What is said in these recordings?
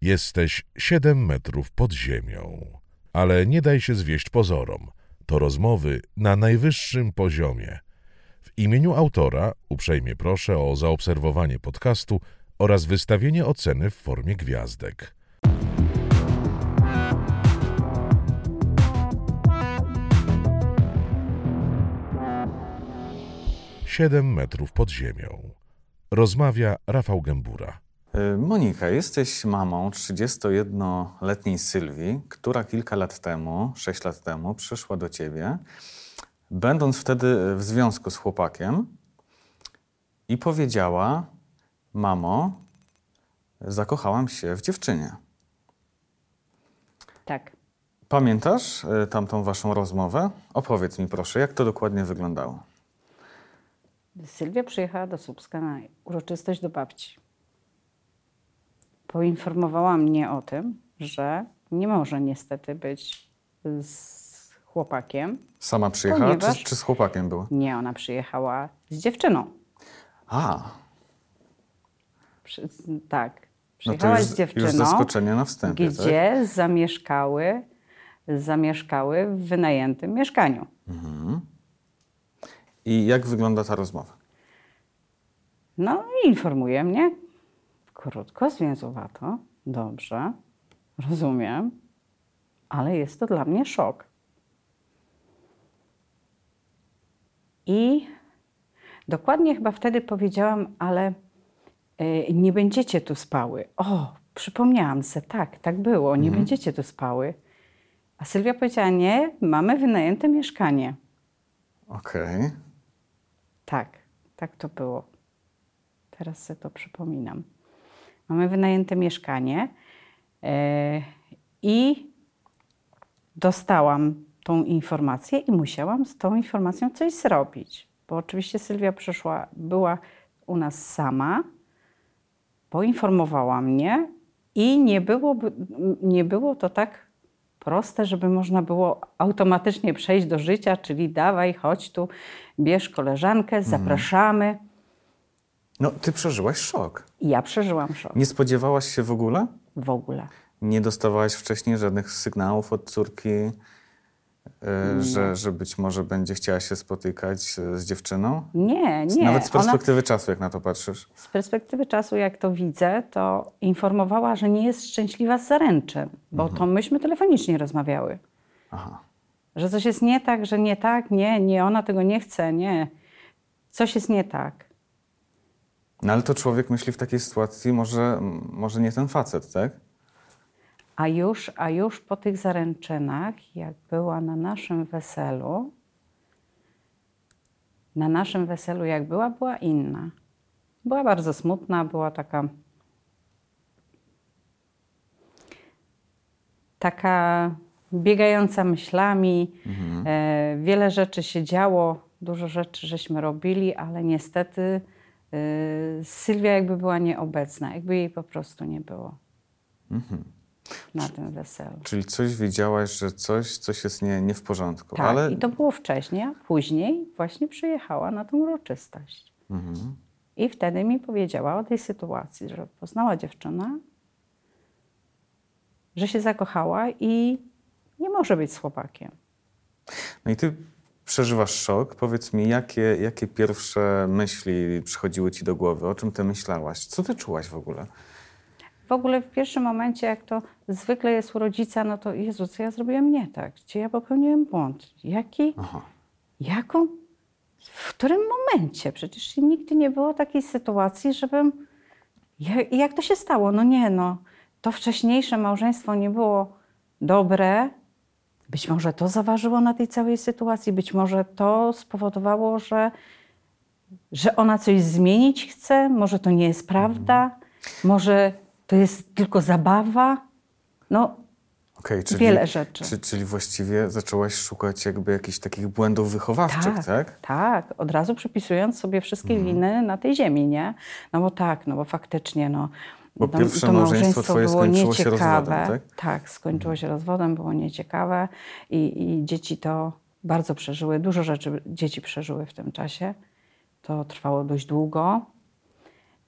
Jesteś siedem metrów pod ziemią. Ale nie daj się zwieść pozorom. To rozmowy na najwyższym poziomie. W imieniu autora uprzejmie proszę o zaobserwowanie podcastu oraz wystawienie oceny w formie gwiazdek. Siedem metrów pod ziemią. Rozmawia Rafał Gębura. Y, Monika, jesteś mamą 31-letniej Sylwii, która kilka lat temu, 6 lat temu, przyszła do ciebie, będąc wtedy w związku z chłopakiem i powiedziała: Mamo, zakochałam się w dziewczynie. Tak. Pamiętasz y, tamtą waszą rozmowę? Opowiedz mi proszę, jak to dokładnie wyglądało. Sylwia przyjechała do Słupska na uroczystość do babci. Poinformowała mnie o tym, że nie może niestety być z chłopakiem. Sama przyjechała, Ponieważ- czy, czy z chłopakiem była? Nie, ona przyjechała z dziewczyną. A, Przy, tak. no Przyjechała już, z już dziewczyną, zaskoczenie na wstępie, tak? gdzie zamieszkały, zamieszkały w wynajętym mieszkaniu. I jak wygląda ta rozmowa? No informuje mnie, krótko, zwięzłowato, dobrze, rozumiem, ale jest to dla mnie szok. I dokładnie chyba wtedy powiedziałam, ale y, nie będziecie tu spały. O, przypomniałam sobie, tak, tak było, nie będziecie tu spały. A Sylwia powiedziała, nie, mamy wynajęte mieszkanie. Okej. Tak, tak to było. Teraz sobie to przypominam. Mamy wynajęte mieszkanie e, i dostałam tą informację i musiałam z tą informacją coś zrobić. Bo oczywiście Sylwia przyszła, była u nas sama, poinformowała mnie i nie było, nie było to tak proste, żeby można było automatycznie przejść do życia, czyli dawaj, chodź tu, bierz koleżankę, zapraszamy. No, ty przeżyłaś szok. Ja przeżyłam szok Nie spodziewałaś się w ogóle? w ogóle. Nie dostawałaś wcześniej żadnych sygnałów od córki, y, że, że być może będzie chciała się spotykać z dziewczyną? Nie, nie. Nawet z Ona, perspektywy czasu, jak na to patrzysz. z perspektywy czasu, jak to widzę, to informowała, że nie jest szczęśliwa z zaręczyn, bo to myśmy telefonicznie rozmawiały. Aha. Że coś jest nie tak, że nie tak, nie, nie, ona tego nie chce, nie. Coś jest nie tak. No ale to człowiek myśli w takiej sytuacji, może, może nie ten facet, tak? A już, a już po tych zaręczynach, jak była na naszym weselu, na naszym weselu jak była, była inna. Była bardzo smutna, była taka. Taka biegająca myślami. E, wiele rzeczy się działo, dużo rzeczy żeśmy robili, ale niestety Sylwia jakby była nieobecna, jakby jej po prostu nie było na tym weselu. Czyli coś wiedziałaś, że coś, coś jest nie, nie w porządku. Tak, ale i to było wcześniej, a później właśnie przyjechała na tą uroczystość. Mhm. I wtedy mi powiedziała o tej sytuacji, że poznała dziewczynę, że się zakochała i nie może być z chłopakiem. No i ty przeżywasz szok. Powiedz mi, jakie, jakie pierwsze myśli przychodziły ci do głowy? O czym ty myślałaś? Co ty czułaś w ogóle? W ogóle w pierwszym momencie, jak to zwykle jest u rodzica, no to Jezu, co ja zrobiłem nie tak? Gdzie ja popełniłem błąd? Jaki? Aha. Jaką? W którym momencie? Przecież nigdy nie było takiej sytuacji, żebym. Jak, jak to się stało? No nie, no. To wcześniejsze małżeństwo nie było dobre. Być może to zaważyło na tej całej sytuacji, być może to spowodowało, że, że ona coś zmienić chce, może to nie jest prawda, może to jest tylko zabawa. No, Okej, czyli, Wiele rzeczy. Czy, czyli właściwie zaczęłaś szukać jakby jakichś takich błędów wychowawczych, tak? Tak, od razu przypisując sobie wszystkie Mhm. winy na tej ziemi, nie? No bo tak, no bo faktycznie, no. Bo to, pierwsze małżeństwo twoje było skończyło się nieciekawe. rozwodem, tak? skończyło się rozwodem, było nieciekawe i, i dzieci to bardzo przeżyły, dużo rzeczy dzieci przeżyły w tym czasie. To trwało dość długo.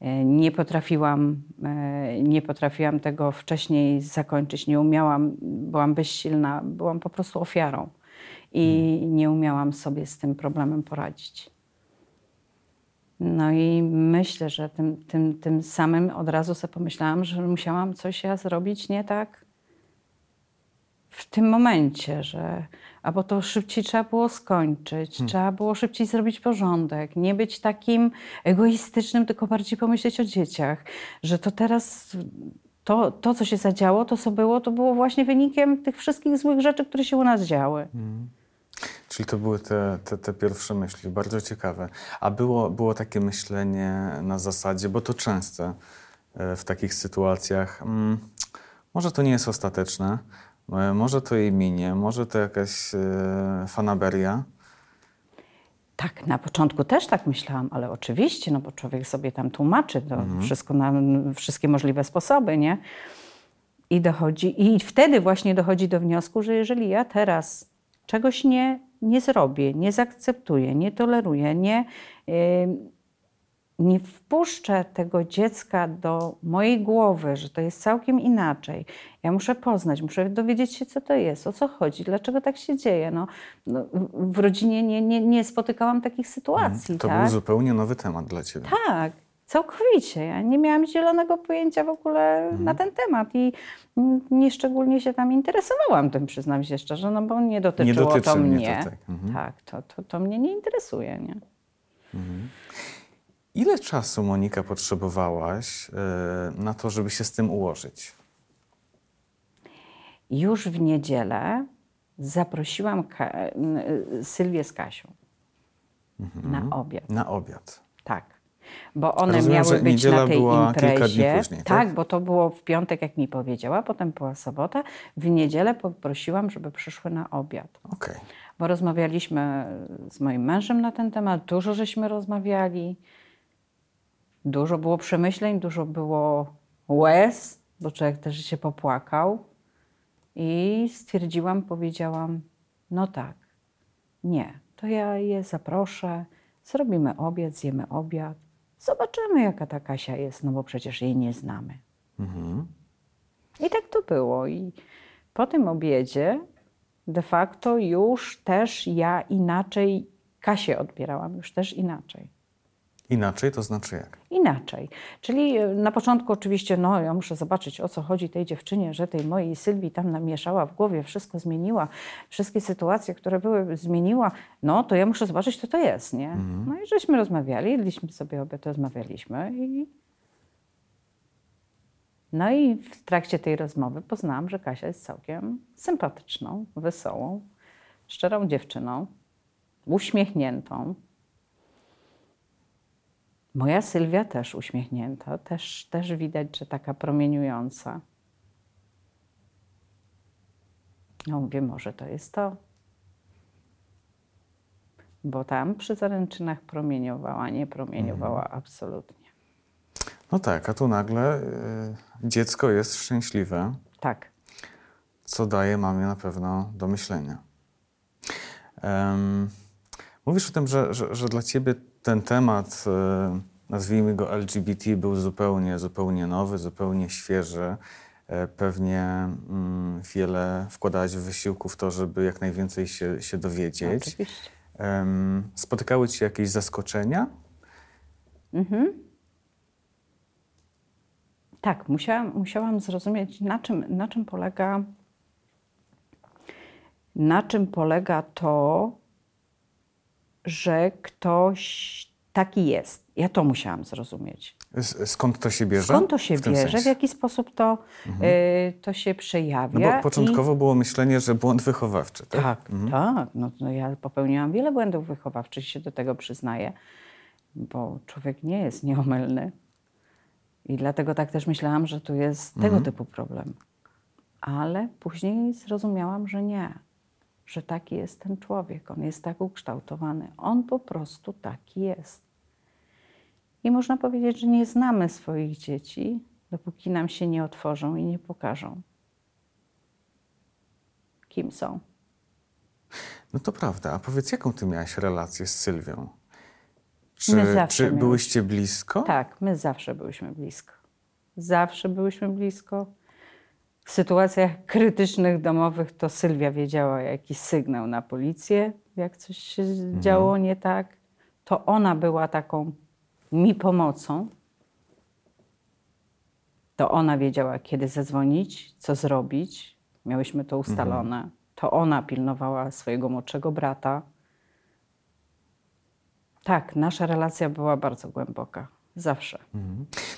E, Nie potrafiłam, e, nie potrafiłam tego wcześniej zakończyć, nie umiałam, byłam bezsilna, byłam po prostu ofiarą i nie umiałam sobie z tym problemem poradzić. No i myślę, że tym, tym, tym samym od razu sobie pomyślałam, że musiałam coś ja zrobić nie tak w tym momencie, że albo to szybciej trzeba było skończyć, trzeba było szybciej zrobić porządek, nie być takim egoistycznym, tylko bardziej pomyśleć o dzieciach, że to teraz to, to co się zadziało, to co było, to było właśnie wynikiem tych wszystkich złych rzeczy, które się u nas działy. Czyli to były te, te, te pierwsze myśli, bardzo ciekawe. A było, było takie myślenie na zasadzie, bo to częste e, w takich sytuacjach, mm, może to nie jest ostateczne, e, może to jej minie, może to jakaś e, fanaberia. Tak, na początku też tak myślałam, ale oczywiście, no bo człowiek sobie tam tłumaczy to wszystko na wszystkie możliwe sposoby, nie? I dochodzi, i wtedy właśnie dochodzi do wniosku, że jeżeli ja teraz czegoś nie, nie zrobię, nie zaakceptuję, nie toleruję, nie, yy, nie wpuszczę tego dziecka do mojej głowy, że to jest całkiem inaczej. Ja muszę poznać, muszę dowiedzieć się, co to jest, o co chodzi, dlaczego tak się dzieje. No, no, w rodzinie nie, nie, nie spotykałam takich sytuacji. To tak? był zupełnie nowy temat dla ciebie. Tak, całkowicie. Ja nie miałam zielonego pojęcia w ogóle Mhm. na ten temat i nieszczególnie się tam interesowałam tym, przyznam się szczerze, no bo nie dotyczyło dotyczy to mnie mnie. to tak, mhm. Tak, to, to, to mnie nie interesuje, nie? Ile czasu, Monika, potrzebowałaś e, na to, żeby się z tym ułożyć? Już w niedzielę zaprosiłam Ka- Sylwię z Kasią na obiad. Na obiad. Tak. Bo one Rozumiem, miały być na tej imprezie. później, tak? tak, bo to było w piątek, jak mi powiedziała, potem była sobota. W niedzielę poprosiłam, żeby przyszły na obiad. Okej. Bo rozmawialiśmy z moim mężem na ten temat, dużo żeśmy rozmawiali. Dużo było przemyśleń, dużo było łez, bo człowiek też się popłakał. I stwierdziłam, powiedziałam, no tak, nie, to ja je zaproszę, zrobimy obiad, zjemy obiad, zobaczymy jaka ta Kasia jest, no bo przecież jej nie znamy. Mhm. I tak to było. I po tym obiedzie de facto już też ja inaczej Kasię odbierałam, już też inaczej. Inaczej to znaczy jak? Inaczej. Czyli e, na początku oczywiście, no ja muszę zobaczyć o co chodzi tej dziewczynie, że tej mojej Sylwii tam namieszała w głowie, wszystko zmieniła, wszystkie sytuacje, które były, zmieniła, no to ja muszę zobaczyć, co to jest, nie? No i żeśmy rozmawiali, jedliśmy sobie obiad, rozmawialiśmy i no i w trakcie tej rozmowy poznałam, że Kasia jest całkiem sympatyczną, wesołą, szczerą dziewczyną, uśmiechniętą. Moja Sylwia też uśmiechnięta, też, też widać, że taka promieniująca. No mówię, może to jest to. Bo tam przy zaręczynach promieniowała, nie promieniowała absolutnie. No tak, a tu nagle y, dziecko jest szczęśliwe, Tak. co daje mamie na pewno do myślenia. Em, mówisz o tym, że, że, że dla ciebie ten temat, y, nazwijmy go LGBT, był zupełnie, zupełnie nowy, zupełnie świeży. E, Pewnie mm, wiele wkładałeś wysiłku w to, żeby jak najwięcej się, się dowiedzieć. Oczywiście. Spotykały ci jakieś zaskoczenia? Tak, musiałam, musiałam zrozumieć, na czym, na czym polega na czym polega to, że ktoś taki jest. Ja to musiałam zrozumić. S- Skąd to się bierze? Skąd to się w bierze, w jaki sposób to, y, to się przejawia. No bo i- początkowo było myślenie, że błąd wychowawczy, tak? Tak, tak. No, no ja popełniłam wiele błędów wychowawczych, się do tego przyznaję, bo człowiek nie jest nieomylny. I dlatego tak też myślałam, że tu jest tego typu problem. Ale później zrozumiałam, że nie, że taki jest ten człowiek. On jest tak ukształtowany. On po prostu taki jest. I można powiedzieć, że nie znamy swoich dzieci, dopóki nam się nie otworzą i nie pokażą, kim są. No to prawda. A powiedz, jaką ty miałaś relację z Sylwią? Czy, My zawsze czy byłyście blisko? Tak, my zawsze byłyśmy blisko. Zawsze byłyśmy blisko. W sytuacjach krytycznych domowych to Sylwia wiedziała jakiś sygnał na policję, jak coś się działo nie tak. To ona była taką mi pomocą. To ona wiedziała, kiedy zadzwonić, co zrobić. Miałyśmy to ustalone. To ona pilnowała swojego młodszego brata. Tak, nasza relacja była bardzo głęboka. Zawsze.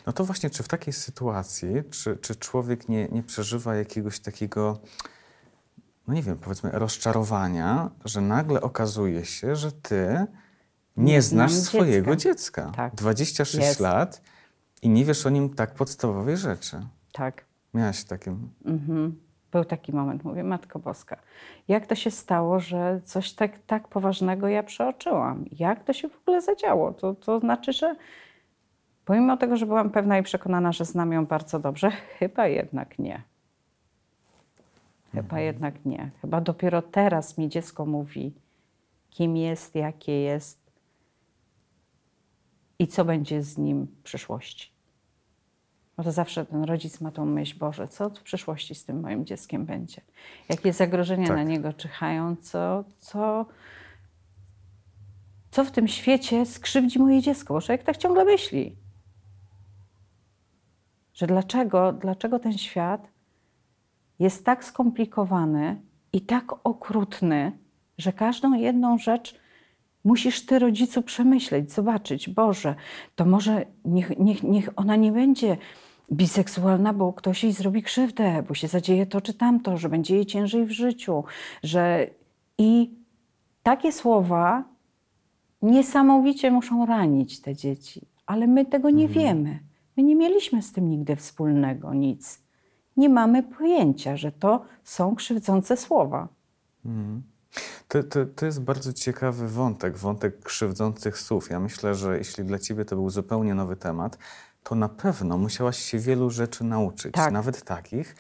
No to właśnie, czy w takiej sytuacji, czy, czy człowiek nie, nie przeżywa jakiegoś takiego, no nie wiem, powiedzmy, rozczarowania, że nagle okazuje się, że ty nie, znasz swojego dziecka. dziecka. Tak. 26 Jest. lat i nie wiesz o nim tak podstawowej rzeczy. Tak. Miałaś takim. Mhm. Był taki moment, mówię, Matko Boska, jak to się stało, że coś tak, tak poważnego ja przeoczyłam? Jak to się w ogóle zadziało? To, to znaczy, że pomimo tego, że byłam pewna i przekonana, że znam ją bardzo dobrze, chyba jednak nie. Chyba jednak nie. Chyba dopiero teraz mi dziecko mówi, kim jest, jakie jest i co będzie z nim w przyszłości. Bo to zawsze ten rodzic ma tą myśl, Boże, co w przyszłości z tym moim dzieckiem będzie? Jakie zagrożenia Tak. na niego czyhają? Co, co, co w tym świecie skrzywdzi moje dziecko? Bo człowiek tak ciągle myśli. Że dlaczego, dlaczego ten świat jest tak skomplikowany i tak okrutny, że każdą jedną rzecz musisz ty, rodzicu, przemyśleć, zobaczyć. Boże, to może niech, niech, niech ona nie będzie biseksualna, bo ktoś jej zrobi krzywdę, bo się zadzieje to czy tamto, że będzie jej ciężej w życiu, że i takie słowa niesamowicie muszą ranić te dzieci, ale my tego nie wiemy. My nie mieliśmy z tym nigdy wspólnego nic. Nie mamy pojęcia, że to są krzywdzące słowa. To, to, to jest bardzo ciekawy wątek, wątek krzywdzących słów. Ja myślę, że jeśli dla ciebie to był zupełnie nowy temat, to na pewno musiałaś się wielu rzeczy nauczyć. Tak. Nawet takich,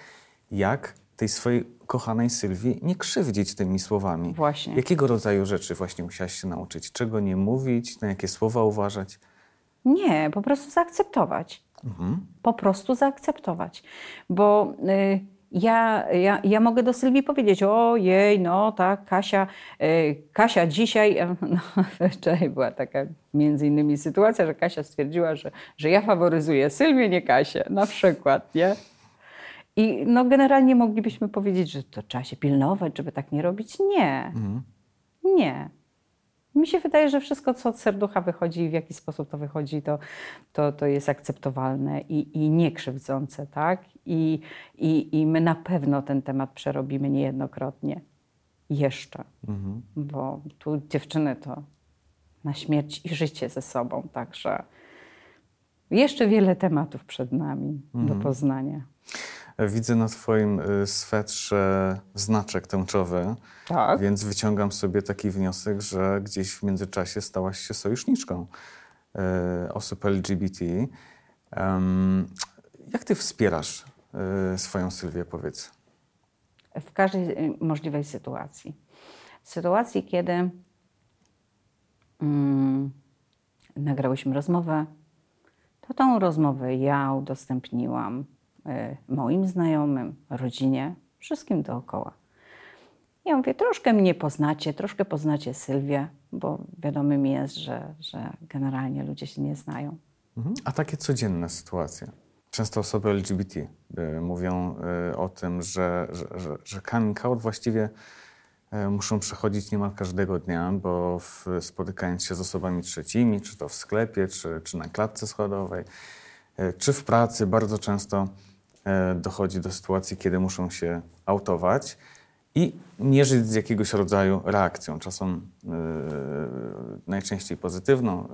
jak tej swojej kochanej Sylwii nie krzywdzić tymi słowami. Właśnie. Jakiego rodzaju rzeczy właśnie musiałaś się nauczyć? Czego nie mówić, na jakie słowa uważać? Nie, po prostu zaakceptować. Mhm. Po prostu zaakceptować. Bo y, ja, ja, ja mogę do Sylwii powiedzieć, ojej, no tak, Kasia, y, Kasia dzisiaj, no, wczoraj była taka między innymi sytuacja, że Kasia stwierdziła, że, że ja faworyzuję Sylwię, nie Kasię, na przykład, nie? I no generalnie moglibyśmy powiedzieć, że to trzeba się pilnować, żeby tak nie robić. Nie, nie. Mi się wydaje, że wszystko, co od serducha wychodzi i w jaki sposób to wychodzi, to, to, to jest akceptowalne i, i niekrzywdzące, tak? I, i, I my na pewno ten temat przerobimy niejednokrotnie. Jeszcze. Bo tu dziewczyny to na śmierć i życie ze sobą, także jeszcze wiele tematów przed nami do poznania. Widzę na twoim y, swetrze znaczek tęczowy, Tak. więc wyciągam sobie taki wniosek, że gdzieś w międzyczasie stałaś się sojuszniczką y, osób LGBT. Jak ty wspierasz y, swoją Sylwię, powiedz? w każdej możliwej sytuacji. W sytuacji, kiedy mm, nagrałyśmy rozmowę, to tą rozmowę ja udostępniłam moim znajomym, rodzinie, wszystkim dookoła. Ja mówię, troszkę mnie poznacie, troszkę poznacie Sylwię, bo wiadomo mi jest, że, że generalnie ludzie się nie znają. Mhm. A takie codzienne sytuacje. Często osoby LGBT y, mówią y, o tym, że, że, że, coming out właściwie muszą przechodzić niemal każdego dnia, bo w, spotykając się z osobami trzecimi, czy to w sklepie, czy, czy na klatce schodowej, czy w pracy, bardzo często dochodzi do sytuacji, kiedy muszą się autować i mierzyć z jakiegoś rodzaju reakcją, czasem y, najczęściej pozytywną, y,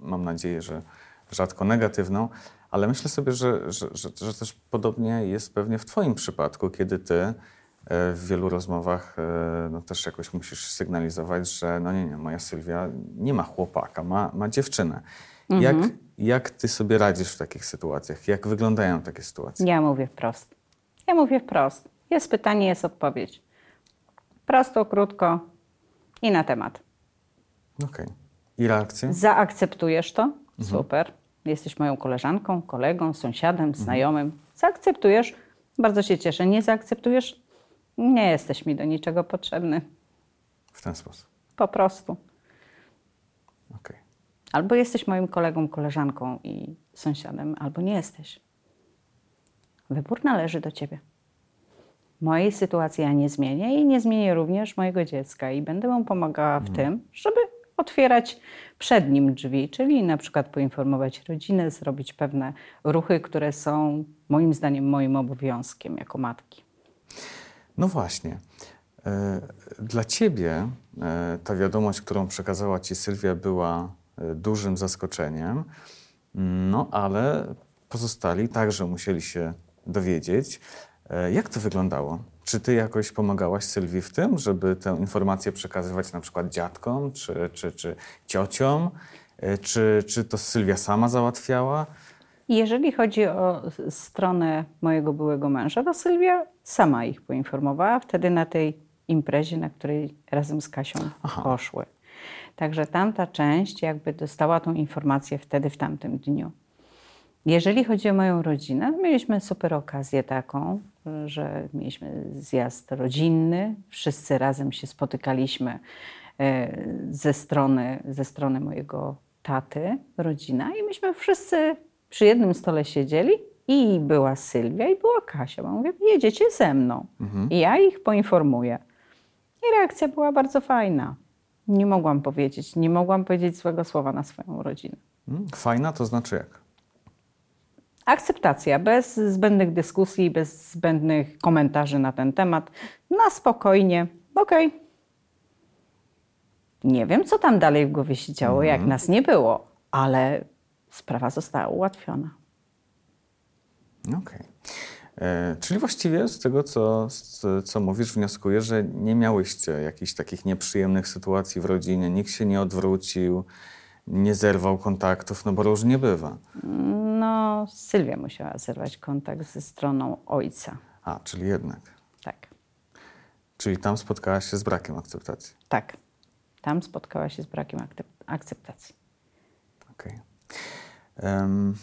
mam nadzieję, że rzadko negatywną, ale myślę sobie, że, że, że, że też podobnie jest pewnie w Twoim przypadku, kiedy Ty e, w wielu rozmowach e, no, też jakoś musisz sygnalizować, że no nie, nie, moja Sylwia nie ma chłopaka, ma, ma dziewczynę. Jak, jak Ty sobie radzisz w takich sytuacjach? Jak wyglądają takie sytuacje? Ja mówię wprost. Ja mówię wprost. Jest pytanie, jest odpowiedź. Prosto, krótko i na temat. Okej. I reakcje? Zaakceptujesz to? Super. Jesteś moją koleżanką, kolegą, sąsiadem, znajomym. Zaakceptujesz? Bardzo się cieszę. Nie zaakceptujesz? Nie jesteś mi do niczego potrzebny. W ten sposób. Po prostu. Okej. Albo jesteś moim kolegą, koleżanką i sąsiadem, albo nie jesteś. Wybór należy do ciebie. Mojej sytuacji ja nie zmienię i nie zmienię również mojego dziecka i będę mu pomagała w tym, żeby otwierać przed nim drzwi, czyli na przykład poinformować rodzinę, zrobić pewne ruchy, które są moim zdaniem moim obowiązkiem jako matki. No właśnie. E, Dla ciebie e, ta wiadomość, którą przekazała ci Sylwia, była dużym zaskoczeniem, no ale pozostali także musieli się dowiedzieć. E, Jak to wyglądało? Czy ty jakoś pomagałaś Sylwii w tym, żeby tę informację przekazywać na przykład dziadkom czy, czy, czy ciociom? E, Czy, czy to Sylwia sama załatwiała? Jeżeli chodzi o stronę mojego byłego męża, to Sylwia sama ich poinformowała wtedy na tej imprezie, na której razem z Kasią Aha. poszły. Także tamta część jakby dostała tą informację wtedy, w tamtym dniu. Jeżeli chodzi o moją rodzinę, mieliśmy super okazję taką, że mieliśmy zjazd rodzinny, wszyscy razem się spotykaliśmy e, ze strony, ze strony mojego taty, rodzina i myśmy wszyscy przy jednym stole siedzieli i była Sylwia i była Kasia. Bo mówię, jedziecie ze mną i ja ich poinformuję. I reakcja była bardzo fajna. Nie mogłam powiedzieć, nie mogłam powiedzieć złego słowa na swoją rodzinę. Mm, Fajna to znaczy jak? Akceptacja, bez zbędnych dyskusji, bez zbędnych komentarzy na ten temat. Na spokojnie, okej. Nie wiem, co tam dalej w głowie się działo, jak nas nie było, ale sprawa została ułatwiona. Okej. E, Czyli właściwie z tego, co, z, co mówisz, wnioskuję, że nie miałyście jakichś takich nieprzyjemnych sytuacji w rodzinie, nikt się nie odwrócił, nie zerwał kontaktów, no bo różnie bywa. No, Sylwia musiała zerwać kontakt ze stroną ojca. A, czyli jednak. Tak, Czyli tam spotkałaś się z brakiem akceptacji. tak. Tam spotkała się z brakiem akceptacji. Okej. Em,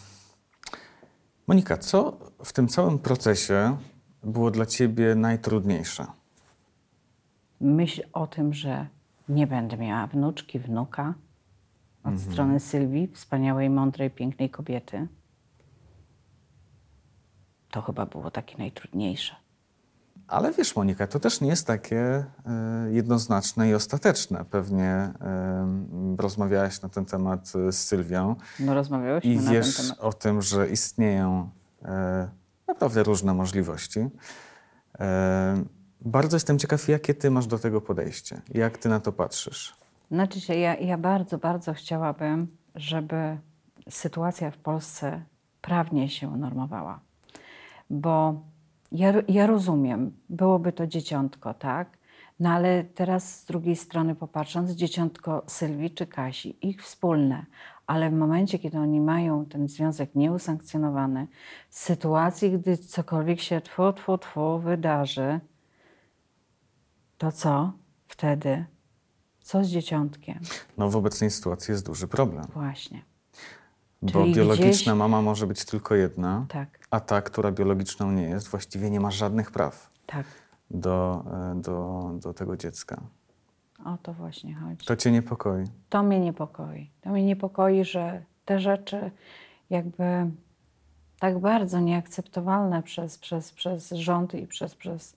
Monika, co w tym całym procesie było dla ciebie najtrudniejsze? myśl o tym, że nie będę miała wnuczki, wnuka od strony Sylwii, wspaniałej, mądrej, pięknej kobiety, to chyba było takie najtrudniejsze. Ale wiesz, Monika, to też nie jest takie e, jednoznaczne i ostateczne. Pewnie rozmawiałaś na ten temat e, z Sylwią No rozmawiałyśmy i wiesz o tym, że istnieją e, naprawdę różne możliwości. Bardzo jestem ciekaw, jakie ty masz do tego podejście. Jak ty na to patrzysz? Znaczy się, ja, ja bardzo, bardzo chciałabym, żeby sytuacja w Polsce prawnie się unormowała. Bo ja, ja rozumiem, byłoby to dzieciątko, tak? No ale teraz z drugiej strony popatrząc, dzieciątko Sylwii czy Kasi, ich wspólne, ale w momencie, kiedy oni mają ten związek nieusankcjonowany, w sytuacji, gdy cokolwiek się tfu, tfu, tfu wydarzy, to co wtedy? Co z dzieciątkiem? No w obecnej sytuacji jest duży problem, Właśnie. Bo Czyli biologiczna gdzieś- mama może być tylko jedna, Tak, a ta, która biologiczną nie jest, właściwie nie ma żadnych praw tak. do, e, do, do tego dziecka. O to właśnie chodzi. To cię niepokoi. To mnie niepokoi. To mnie niepokoi, że te rzeczy jakby tak bardzo nieakceptowalne przez, przez, przez rząd i przez, przez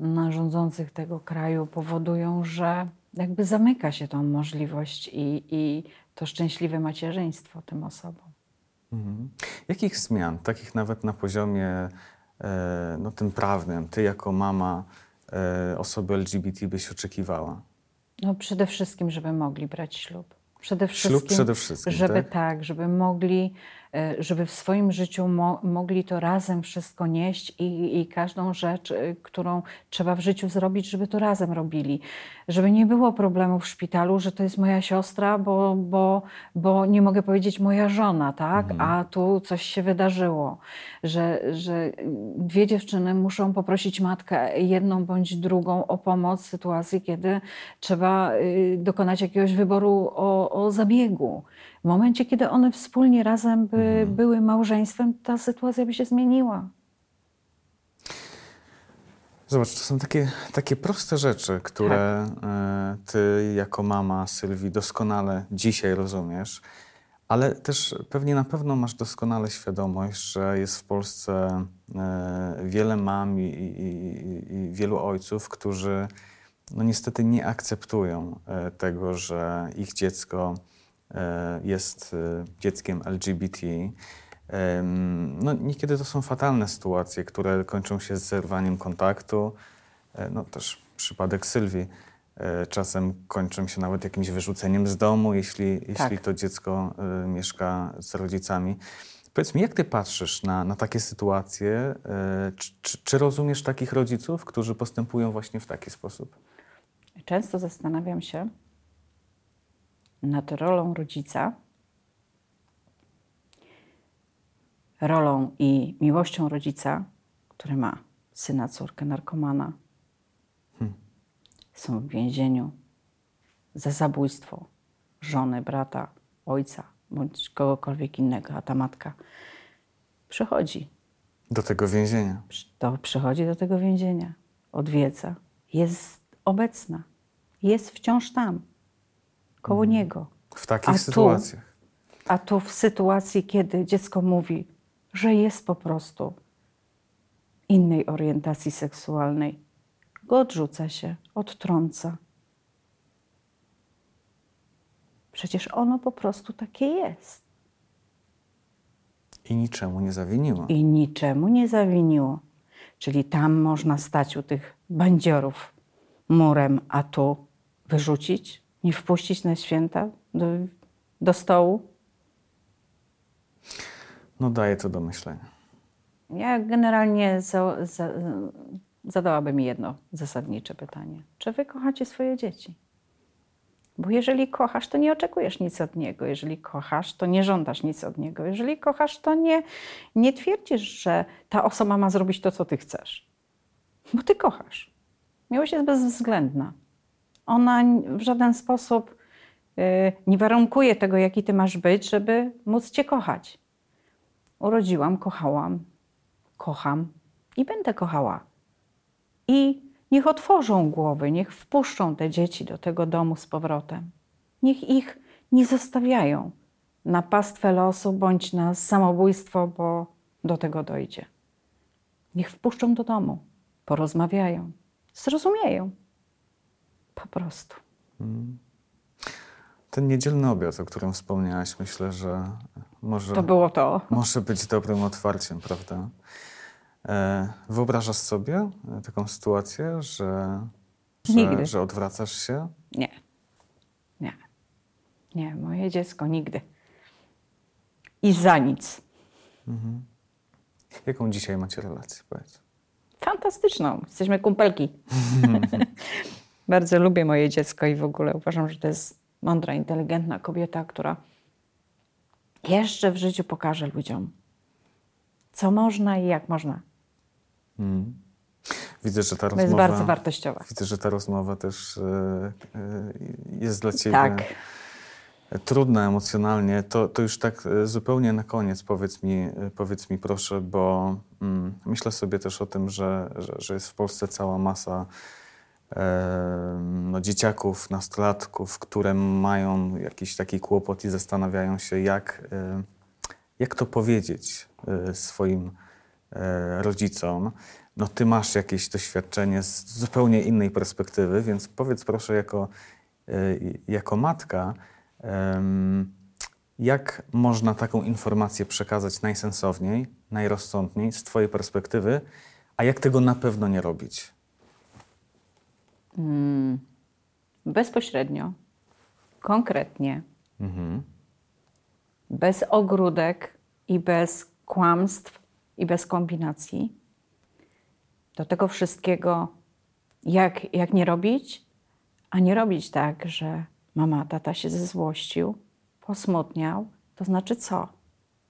no, rządzących tego kraju powodują, że jakby zamyka się tą możliwość i, i to szczęśliwe macierzyństwo tym osobom. Mhm. Jakich zmian, takich nawet na poziomie e, no, tym prawnym, ty jako mama e, osoby LGBT byś oczekiwała? No przede wszystkim, żeby mogli brać ślub. Przede Ślub wszystkim, przede wszystkim, żeby tak? tak? żeby mogli żeby w swoim życiu mo mogli to razem wszystko nieść i, i każdą rzecz, e, którą trzeba w życiu zrobić, żeby to razem robili. Żeby nie było problemu w szpitalu, że to jest moja siostra, bo, bo, bo nie mogę powiedzieć moja żona, tak? A tu coś się wydarzyło. Że, że dwie dziewczyny muszą poprosić matkę, jedną bądź drugą, o pomoc w sytuacji, kiedy trzeba y, dokonać jakiegoś wyboru o, o zabiegu. W momencie, kiedy one wspólnie razem by były małżeństwem, ta sytuacja by się zmieniła. Zobacz, to są takie, takie proste rzeczy, które e, ty jako mama Sylwii doskonale dzisiaj rozumiesz, ale też pewnie na pewno masz doskonale świadomość, że jest w Polsce e, wiele mam i, i, i, wielu ojców, którzy no niestety nie akceptują e, tego, że ich dziecko jest e, dzieckiem LGBT. No, niekiedy to są fatalne sytuacje, które kończą się zerwaniem kontaktu. E, No, też przypadek Sylwii. E, Czasem kończą się nawet jakimś wyrzuceniem z domu, jeśli, jeśli Tak. to dziecko e, mieszka z rodzicami. Powiedz mi, jak ty patrzysz na, na takie sytuacje? E, Czy, czy, czy rozumiesz takich rodziców, którzy postępują właśnie w taki sposób? Często zastanawiam się nad rolą rodzica, rolą i miłością rodzica, który ma syna, córkę, narkomana. Są w więzieniu za zabójstwo żony, brata, ojca bądź kogokolwiek innego, a ta matka przychodzi Do tego więzienia. to przychodzi do tego więzienia, odwiedza, jest obecna, jest wciąż tam, koło niego. W takich A tu? sytuacjach. A tu w sytuacji, kiedy dziecko mówi, że jest po prostu innej orientacji seksualnej, go odrzuca się, odtrąca. Przecież ono po prostu takie jest I niczemu nie zawiniło. i niczemu nie zawiniło. Czyli tam można stać u tych bandziorów murem, a tu wyrzucić, nie wpuścić na święta do, do stołu. No daje to do myślenia. Ja generalnie za, za, zadałabym jedno zasadnicze pytanie. Czy wy kochacie swoje dzieci? Bo jeżeli kochasz, to nie oczekujesz nic od niego. Jeżeli kochasz, to nie żądasz nic od niego. Jeżeli kochasz, to nie, nie twierdzisz, że ta osoba ma zrobić to, co ty chcesz. Bo ty kochasz. Miłość jest bezwzględna. Ona w żaden sposób y, nie warunkuje tego, jaki ty masz być, żeby móc cię kochać. Urodziłam, kochałam, kocham i będę kochała. I niech otworzą głowy, niech wpuszczą te dzieci do tego domu z powrotem. Niech ich nie zostawiają na pastwę losu bądź na samobójstwo, bo do tego dojdzie. Niech wpuszczą do domu, porozmawiają, zrozumieją. Po prostu. Ten niedzielny obiad, o którym wspomniałaś, myślę, że może, To było to. może być dobrym otwarciem, prawda? E, wyobrażasz sobie e, taką sytuację, że, że, Nigdy. że odwracasz się? Nie. Nie. Nie, moje dziecko nigdy. I za nic. Jaką dzisiaj macie relację, powiedz? Fantastyczną. Jesteśmy kumpelki. Bardzo lubię moje dziecko i w ogóle uważam, że to jest mądra, inteligentna kobieta, która jeszcze w życiu pokaże ludziom, co można i jak można. Mm. Widzę, że ta To jest rozmowa... bardzo wartościowa. Widzę, że ta rozmowa też e, jest dla Ciebie Tak. trudna emocjonalnie. To, to już tak e, zupełnie na koniec powiedz mi, powiedz mi proszę, bo mm, myślę sobie też o tym, że, że, że jest w Polsce cała masa no, dzieciaków, nastolatków, które mają jakiś taki kłopot i zastanawiają się, jak, jak to powiedzieć e, swoim e, rodzicom. No, ty masz jakieś doświadczenie z zupełnie innej perspektywy, więc powiedz proszę jako, e, jako matka, jak można taką informację przekazać najsensowniej, najrozsądniej z twojej perspektywy, a jak tego na pewno nie robić? Bezpośrednio, konkretnie, Mhm. bez ogródek, i bez kłamstw i bez kombinacji. Do tego wszystkiego, jak, jak nie robić, a nie robić tak, że mama, tata się zezłościł, posmutniał, to znaczy co?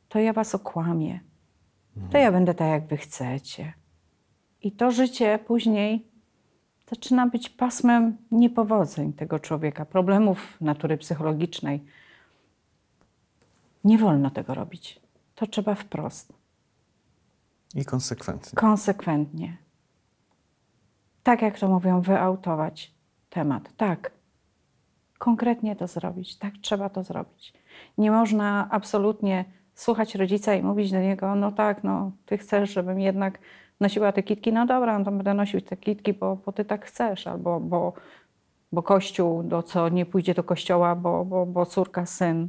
To ja was okłamię. To ja będę tak, jak wy chcecie. I to życie później zaczyna być pasmem niepowodzeń tego człowieka, problemów natury psychologicznej. Nie wolno tego robić. To trzeba wprost, I konsekwentnie. konsekwentnie. Tak jak to mówią, wyautować temat. Tak. Konkretnie to zrobić. Tak trzeba to zrobić. Nie można absolutnie słuchać rodzica i mówić do niego, no tak, no ty chcesz, żebym jednak nosiła te kitki, no dobra, no to będę nosił te kitki, bo, bo ty tak chcesz, albo bo, bo kościół, do co nie pójdzie do kościoła, bo, bo, bo córka, syn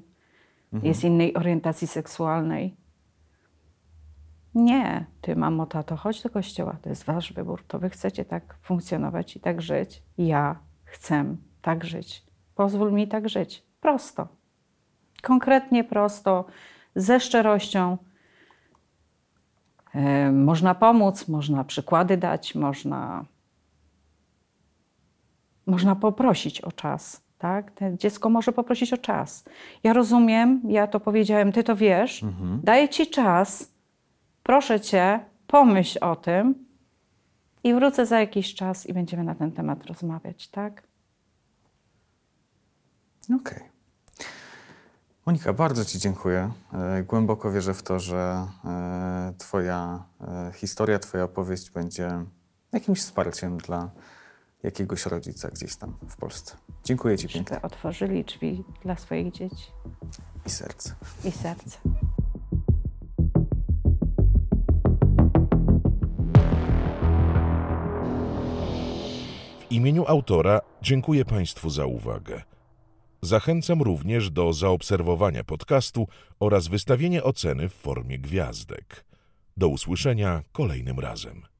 jest innej orientacji seksualnej. Nie, ty mamo, tato, chodź do kościoła, to jest wasz wybór, to wy chcecie tak funkcjonować i tak żyć. Ja chcę tak żyć. Pozwól mi tak żyć. Prosto. Konkretnie prosto, ze szczerością. E, Można pomóc, można przykłady dać, można, można poprosić o czas. Tak? Dziecko może poprosić o czas. Ja rozumiem, ja to powiedziałem, ty to wiesz, daję ci czas, proszę cię, pomyśl o tym i wrócę za jakiś czas i będziemy na ten temat rozmawiać, tak? Okej. Monika, bardzo Ci dziękuję. E, Głęboko wierzę w to, że e, Twoja e, historia, Twoja opowieść będzie jakimś wsparciem dla jakiegoś rodzica gdzieś tam w Polsce. Dziękuję Ci pięknie otworzyli drzwi dla swoich dzieci i serce. i serca. W imieniu autora dziękuję Państwu za uwagę. Zachęcam również do zaobserwowania podcastu oraz wystawienia oceny w formie gwiazdek. Do usłyszenia kolejnym razem.